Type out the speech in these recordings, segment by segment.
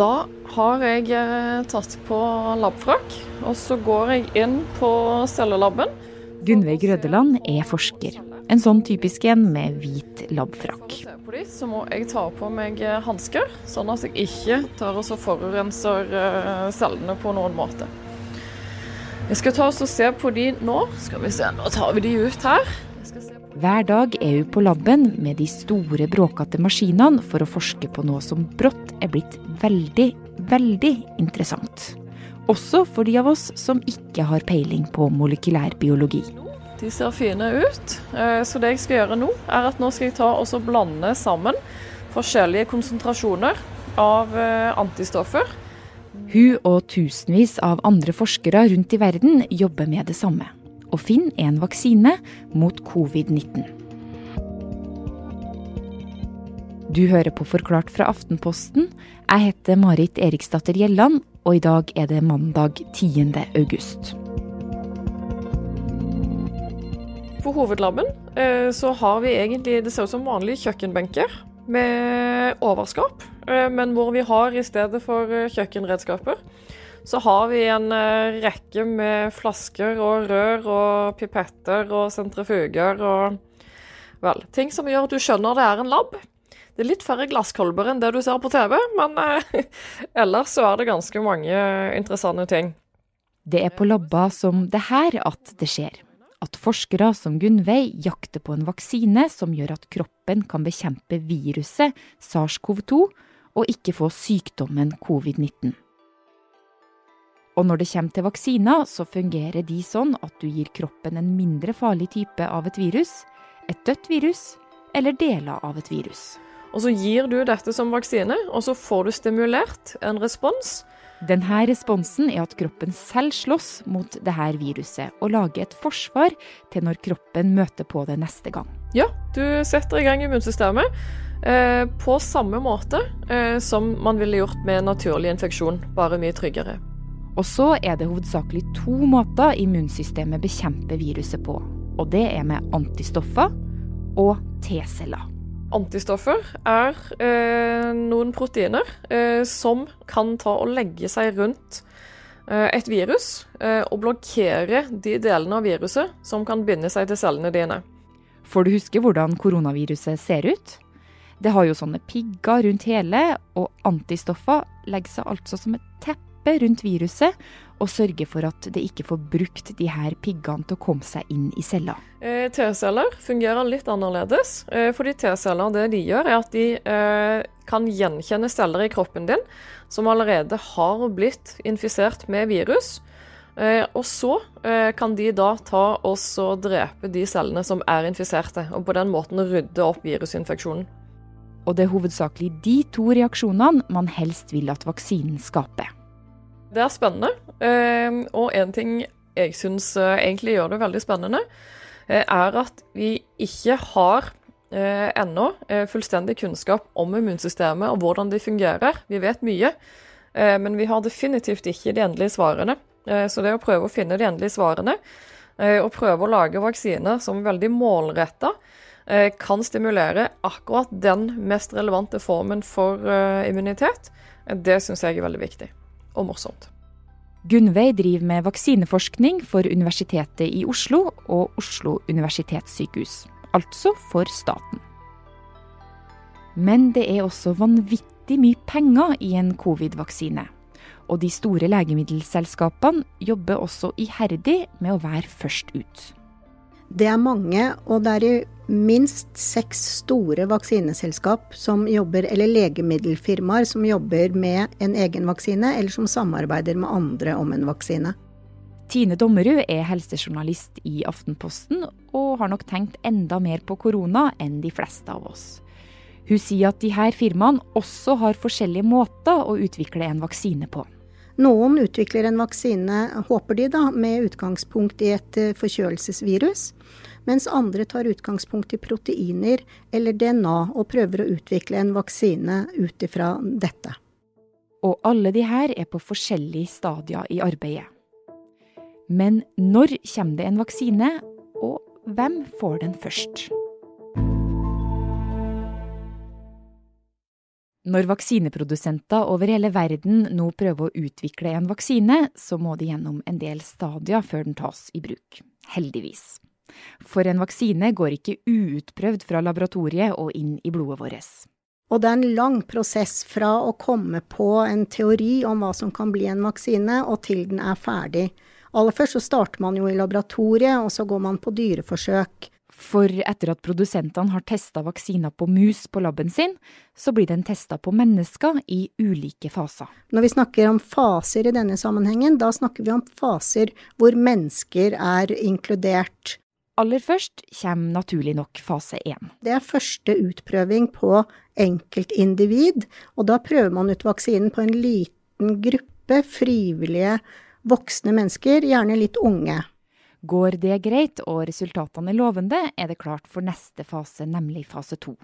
Da har jeg eh, tatt på labfrakk, og så går jeg inn på cellelaben. Gunveig Rødeland er forsker. En sånn typisk en med hvit labfrakk. Så må jeg ta på meg eh, hansker, sånn at jeg ikke tar og forurenser eh, cellene på noen måte. Jeg skal ta oss og se på de nå. Skal vi se, Nå tar vi de ut her. Hver dag er hun på laben med de store, bråkete maskinene for å forske på noe som brått er blitt veldig, veldig interessant. Også for de av oss som ikke har peiling på molekylærbiologi. De ser fine ut. Eh, så det jeg skal gjøre nå, er at nå skal jeg ta og blande sammen forskjellige konsentrasjoner av eh, antistoffer. Hun og tusenvis av andre forskere rundt i verden jobber med det samme og finne en vaksine mot covid-19. Du hører på Forklart fra Aftenposten. Jeg heter Marit Eriksdatter Gjelland, og i dag er det mandag 10. august. På hovedlaben eh, så har vi egentlig Det ser ut som vanlige kjøkkenbenker med overskap, eh, men hvor vi har i stedet for eh, kjøkkenredskaper så har vi en eh, rekke med flasker og rør og pipetter og sentrifuger og vel, ting som gjør at du skjønner det er en lab. Det er litt færre glasskolber enn det du ser på TV, men eh, ellers så er det ganske mange interessante ting. Det er på labber som det her at det skjer. At forskere som Gunnveig jakter på en vaksine som gjør at kroppen kan bekjempe viruset SARS-CoV-2 og ikke få sykdommen covid-19. Og når det kommer til vaksiner, så fungerer de sånn at du gir kroppen en mindre farlig type av et virus, et dødt virus eller deler av et virus. Og så gir du dette som vaksine, og så får du stimulert en respons. Denne responsen er at kroppen selv slåss mot dette viruset, og lager et forsvar til når kroppen møter på det neste gang. Ja, du setter i gang immunsystemet eh, på samme måte eh, som man ville gjort med naturlig infeksjon, bare mye tryggere. Og så er det hovedsakelig to måter immunsystemet bekjemper viruset på. Og det er med antistoffer og T-celler. Antistoffer er eh, noen proteiner eh, som kan ta og legge seg rundt eh, et virus eh, og blokkere de delene av viruset som kan binde seg til cellene dine. Får du huske hvordan koronaviruset ser ut? Det har jo sånne pigger rundt hele, og antistoffer legger seg altså som et teppe teppe rundt viruset og sørge for at det ikke får brukt de her piggene til å komme seg inn i cella. Eh, T-celler fungerer litt annerledes. Eh, fordi T-celler det de gjør, er at de eh, kan gjenkjenne celler i kroppen din som allerede har blitt infisert med virus. Og så kan de da ta og drepe de cellene som er infiserte, og på den måten rydde opp virusinfeksjonen. Og det er hovedsakelig de to reaksjonene man helst vil at vaksinen skaper. Det er spennende. Ehm, og en ting jeg syns eh, egentlig gjør det veldig spennende, eh, er at vi ikke har eh, ennå fullstendig kunnskap om immunsystemet og hvordan de fungerer. Vi vet mye, men vi har definitivt ikke de endelige svarene. Så det å prøve å finne de endelige svarene, og prøve å lage vaksiner som er veldig målretta, kan stimulere akkurat den mest relevante formen for immunitet, det syns jeg er veldig viktig og morsomt. Gunnveig driver med vaksineforskning for Universitetet i Oslo og Oslo universitetssykehus, altså for staten. Men det er også vanvittig mye penger i en covid-vaksine. Og de store legemiddelselskapene jobber også iherdig med å være først ut. Det er mange, og det er minst seks store vaksineselskap som jobber, eller legemiddelfirmaer som jobber med en egen vaksine, eller som samarbeider med andre om en vaksine. Tine Dommerud er helsejournalist i Aftenposten, og har nok tenkt enda mer på korona enn de fleste av oss. Hun sier at de her firmaene også har forskjellige måter å utvikle en vaksine på. Noen utvikler en vaksine, håper de, da, med utgangspunkt i et eh, forkjølelsesvirus. Mens andre tar utgangspunkt i proteiner eller DNA og prøver å utvikle en vaksine ut ifra dette. Og alle de her er på forskjellige stadier i arbeidet. Men når kommer det en vaksine, og hvem får den først? Når vaksineprodusenter over hele verden nå prøver å utvikle en vaksine, så må de gjennom en del stadier før den tas i bruk. Heldigvis. For en vaksine går ikke uutprøvd fra laboratoriet og inn i blodet vårt. Og det er en lang prosess fra å komme på en teori om hva som kan bli en vaksine, og til den er ferdig. Aller først så starter man jo i laboratoriet, og så går man på dyreforsøk. For etter at produsentene har testa vaksiner på mus på laben sin, så blir den testa på mennesker i ulike faser. Når vi snakker om faser i denne sammenhengen, da snakker vi om faser hvor mennesker er inkludert. Aller først kommer naturlig nok fase én. Det er første utprøving på enkeltindivid, og da prøver man ut vaksinen på en liten gruppe frivillige voksne mennesker, gjerne litt unge. Går det greit og resultatene er lovende, er det klart for neste fase, nemlig fase to.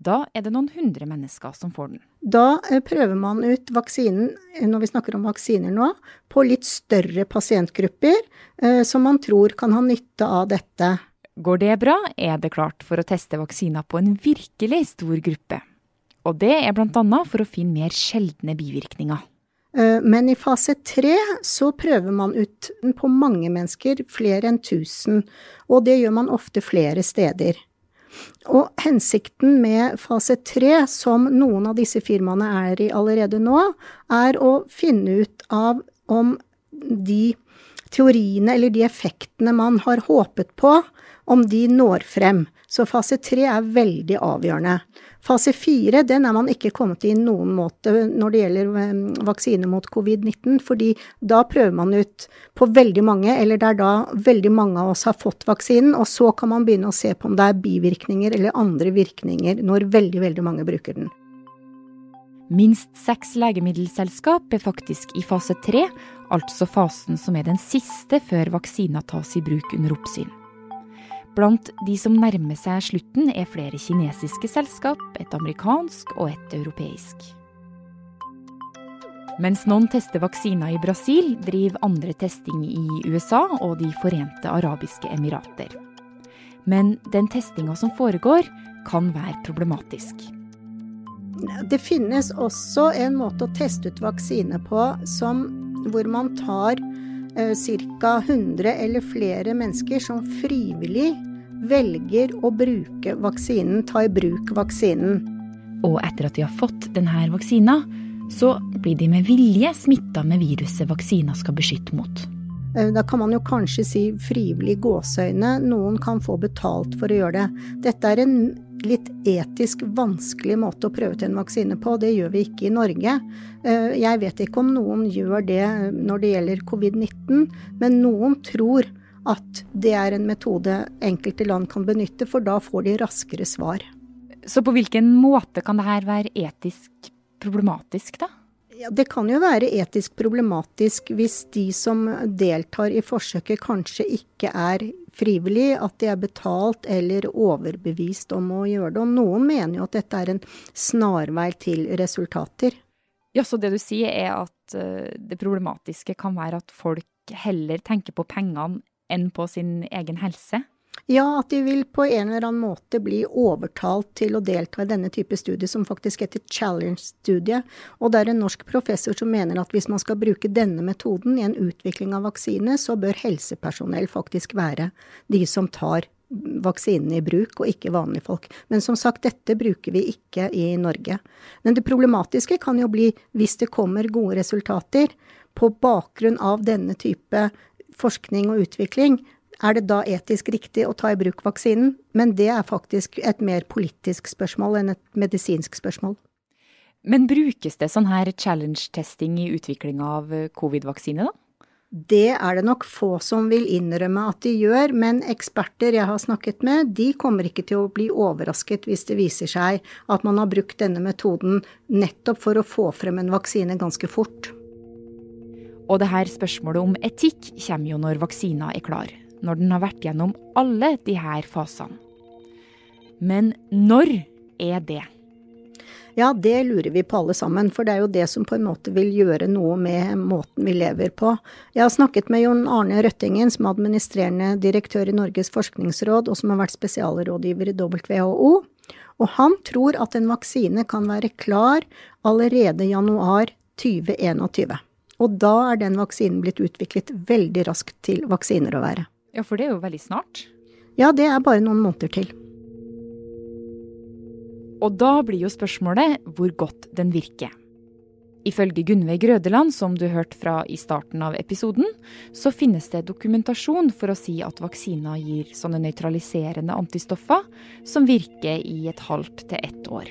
Da er det noen hundre mennesker som får den. Da eh, prøver man ut vaksinen, eh, når vi snakker om vaksiner nå, på litt større pasientgrupper eh, som man tror kan ha nytte av dette. Går det bra, er det klart for å teste vaksiner på en virkelig stor gruppe. Og det er bl.a. for å finne mer sjeldne bivirkninger. Men i fase tre så prøver man ut på mange mennesker, flere enn tusen, og det gjør man ofte flere steder. Og hensikten med fase tre, som noen av disse firmaene er i allerede nå, er å finne ut av om de teoriene eller de effektene man har håpet på, om de når frem. Så fase tre er veldig avgjørende. Fase fire den er man ikke kommet i noen måte når det gjelder eh, vaksine mot covid-19, fordi da prøver man ut på veldig mange, eller det er da veldig mange av oss har fått vaksinen, og så kan man begynne å se på om det er bivirkninger eller andre virkninger når veldig, veldig mange bruker den. Minst seks legemiddelselskap er faktisk i fase tre, altså fasen som er den siste før vaksina tas i bruk under oppsyn. Blant de som nærmer seg slutten, er flere kinesiske selskap, et amerikansk og et europeisk. Mens noen tester vaksiner i Brasil, driver andre testing i USA og De forente arabiske emirater. Men den testinga som foregår, kan være problematisk. Det finnes også en måte å teste ut vaksine på som, hvor man tar ca. 100 eller flere mennesker som frivillig velger å bruke vaksinen, ta i bruk vaksinen. Og etter at de har fått denne vaksina, så blir de med vilje smitta med viruset vaksina skal beskytte mot. Eh, da kan man jo kanskje si frivillig gåseøyne. Noen kan få betalt for å gjøre det. Dette er en litt etisk vanskelig måte å prøve ut en vaksine på. Det gjør vi ikke i Norge. Eh, jeg vet ikke om noen gjør det når det gjelder covid-19, men noen tror at det er en metode enkelte land kan benytte, for da får de raskere svar. Så på hvilken måte kan det her være etisk problematisk, da? Det kan jo være etisk problematisk hvis de som deltar i forsøket kanskje ikke er frivillig, at de er betalt eller overbevist om å gjøre det. Og noen mener jo at dette er en snarvei til resultater. Ja, Så det du sier er at uh, det problematiske kan være at folk heller tenker på pengene enn på sin egen helse? Ja, at de vil på en eller annen måte bli overtalt til å delta i denne type studie, som faktisk heter challenge-studie. Og det er en norsk professor som mener at hvis man skal bruke denne metoden i en utvikling av vaksine, så bør helsepersonell faktisk være de som tar vaksinen i bruk, og ikke vanlige folk. Men som sagt, dette bruker vi ikke i Norge. Men det problematiske kan jo bli hvis det kommer gode resultater på bakgrunn av denne type forskning og utvikling, er det da etisk riktig å ta i bruk vaksinen? Men det er faktisk et mer politisk spørsmål enn et medisinsk spørsmål. Men brukes det sånn her challenge-testing i utviklinga av eh, covid-vaksine, da? Det er det nok få som vil innrømme at de gjør, men eksperter jeg har snakket med, de kommer ikke til å bli overrasket hvis det viser seg at man har brukt denne metoden nettopp for å få frem en vaksine ganske fort. Og det her spørsmålet om etikk kommer jo når vaksina er klar når den har vært gjennom alle de her fasene. Men når er det? Ja, det lurer vi på alle sammen, for det er jo det som på en måte vil gjøre noe med måten vi lever på. Jeg har snakket med Jon Arne Røttingen, som er administrerende direktør i Norges forskningsråd, og som har vært spesialrådgiver i WHO. Og han tror at en vaksine kan være klar allerede januar 2021. Og da er den vaksinen blitt utviklet veldig raskt til vaksiner å være. Ja, for det er jo veldig snart. Ja, det er bare noen måneder til. Og da blir jo spørsmålet hvor godt den virker. Ifølge Gunveig Grødeland, som du hørte fra i starten av episoden, så finnes det dokumentasjon for å si at vaksiner gir sånne nøytraliserende antistoffer som virker i et halvt til ett år.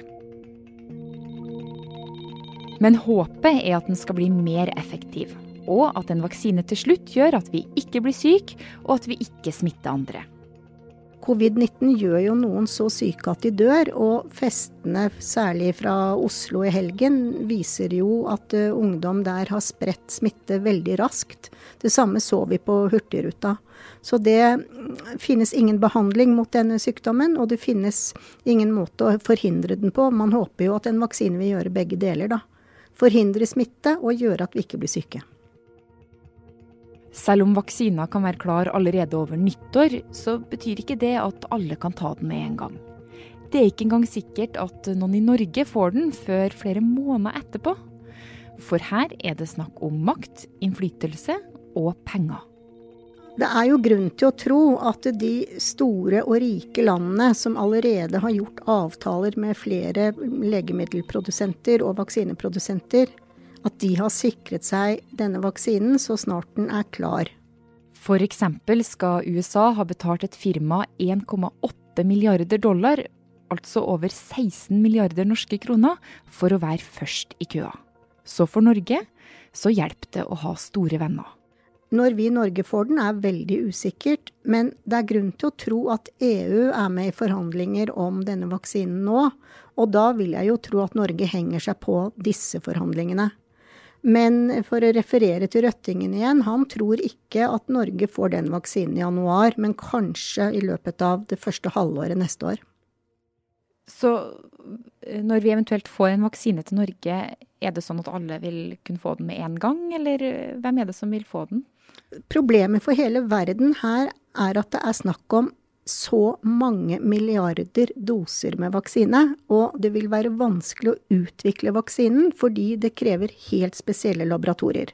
Men håpet er at den skal bli mer effektiv, og at en vaksine til slutt gjør at vi ikke blir syke, og at vi ikke smitter andre. Covid-19 gjør jo noen så syke at de dør, og festene, særlig fra Oslo i helgen, viser jo at uh, ungdom der har spredt smitte veldig raskt. Det samme så vi på Hurtigruta. Så det mm, finnes ingen behandling mot denne sykdommen, og det finnes ingen måte å forhindre den på. Man håper jo at en vaksine vil gjøre begge deler, da. Forhindre smitte og gjøre at vi ikke blir syke. Selv om vaksiner kan være klar allerede over nyttår, så betyr ikke det at alle kan ta den med en gang. Det er ikke engang sikkert at noen i Norge får den før flere måneder etterpå. For her er det snakk om makt, innflytelse og penger. Det er jo grunn til å tro at de store og rike landene som allerede har gjort avtaler med flere legemiddelprodusenter og vaksineprodusenter, at de har sikret seg denne vaksinen så snart den er klar. F.eks. skal USA ha betalt et firma 1,8 milliarder dollar, altså over 16 milliarder norske kroner, for å være først i køa. Så for Norge så hjelper det å ha store venner. Når vi i Norge får den er veldig usikkert, men det er grunn til å tro at EU er med i forhandlinger om denne vaksinen nå, og da vil jeg jo tro at Norge henger seg på disse forhandlingene. Men for å referere til Røttingen igjen, han tror ikke at Norge får den vaksinen i januar, men kanskje i løpet av det første halvåret neste år. Så eh, når vi eventuelt får en vaksine til Norge, er det sånn at alle vil kunne få den med en gang, eller eh, hvem er det som vil få den? Problemet for hele verden her er at det er snakk om så mange milliarder doser med vaksine, og det vil være vanskelig å utvikle vaksinen fordi det krever helt spesielle laboratorier.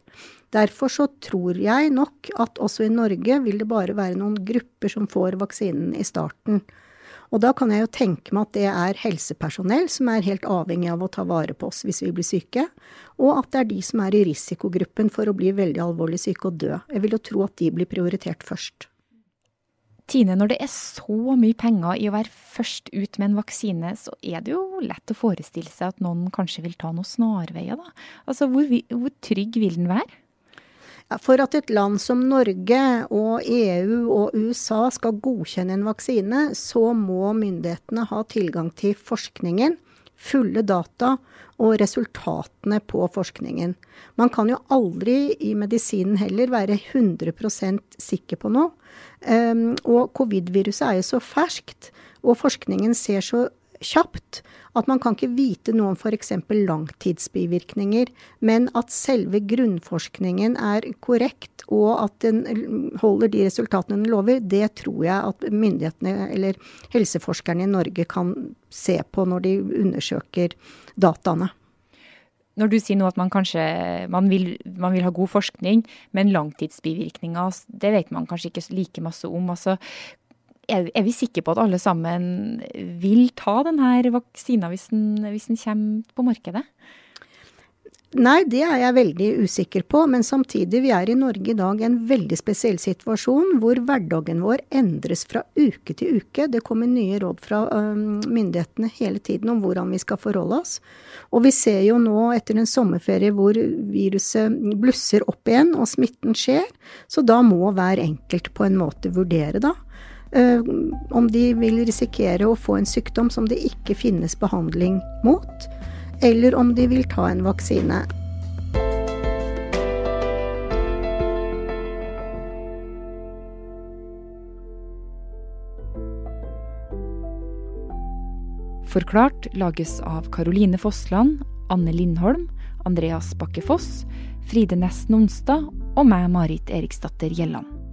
Derfor så tror jeg nok at også i Norge vil det bare være noen grupper som får vaksinen i starten. Og da kan jeg jo tenke meg at det er helsepersonell som er helt avhengig av å ta vare på oss hvis vi blir syke, og at det er de som er i risikogruppen for å bli veldig alvorlig syke og dø. Jeg vil jo tro at de blir prioritert først. Tine, når det er så mye penger i å være først ut med en vaksine, så er det jo lett å forestille seg at noen kanskje vil ta noen snarveier, da. Altså, hvor, hvor trygg vil den være? For at et land som Norge og EU og USA skal godkjenne en vaksine, så må myndighetene ha tilgang til forskningen, fulle data og resultatene på forskningen. Man kan jo aldri i medisinen heller være 100% sikker på noe. Um, og covid-viruset er jo så ferskt, og forskningen ser så kjapt at man kan ikke vite noe om f.eks. langtidsbivirkninger, men at selve grunnforskningen er korrekt og at den holder de resultatene den lover, det tror jeg at myndighetene eller helseforskerne i Norge kan se på når de undersøker dataene. Når du sier nå at man kanskje man vil, man vil ha god forskning, men langtidsbivirkninger, det vet man kanskje ikke like masse om. Altså, er, er, vi sikre på at alle sammen vil ta denne vaksina hvis den, hvis den kommer på markedet? Nei, det er jeg veldig usikker på. Men samtidig, vi er i Norge i dag i en veldig spesiell situasjon hvor hverdagen vår endres fra uke til uke. Det kommer nye råd fra myndighetene hele tiden om hvordan vi skal forholde oss. Og vi ser jo nå etter en sommerferie hvor viruset blusser opp igjen og smitten skjer. Så da må hver enkelt på en måte vurdere, da. Uh, om de vil risikere å få en sykdom som det ikke finnes behandling mot eller om de vil ta en vaksine. Forklart lages av Caroline Fossland, Anne Lindholm, Andreas Bakke Foss, Fride Næss Nonstad og meg, Marit Eriksdatter Gjelland.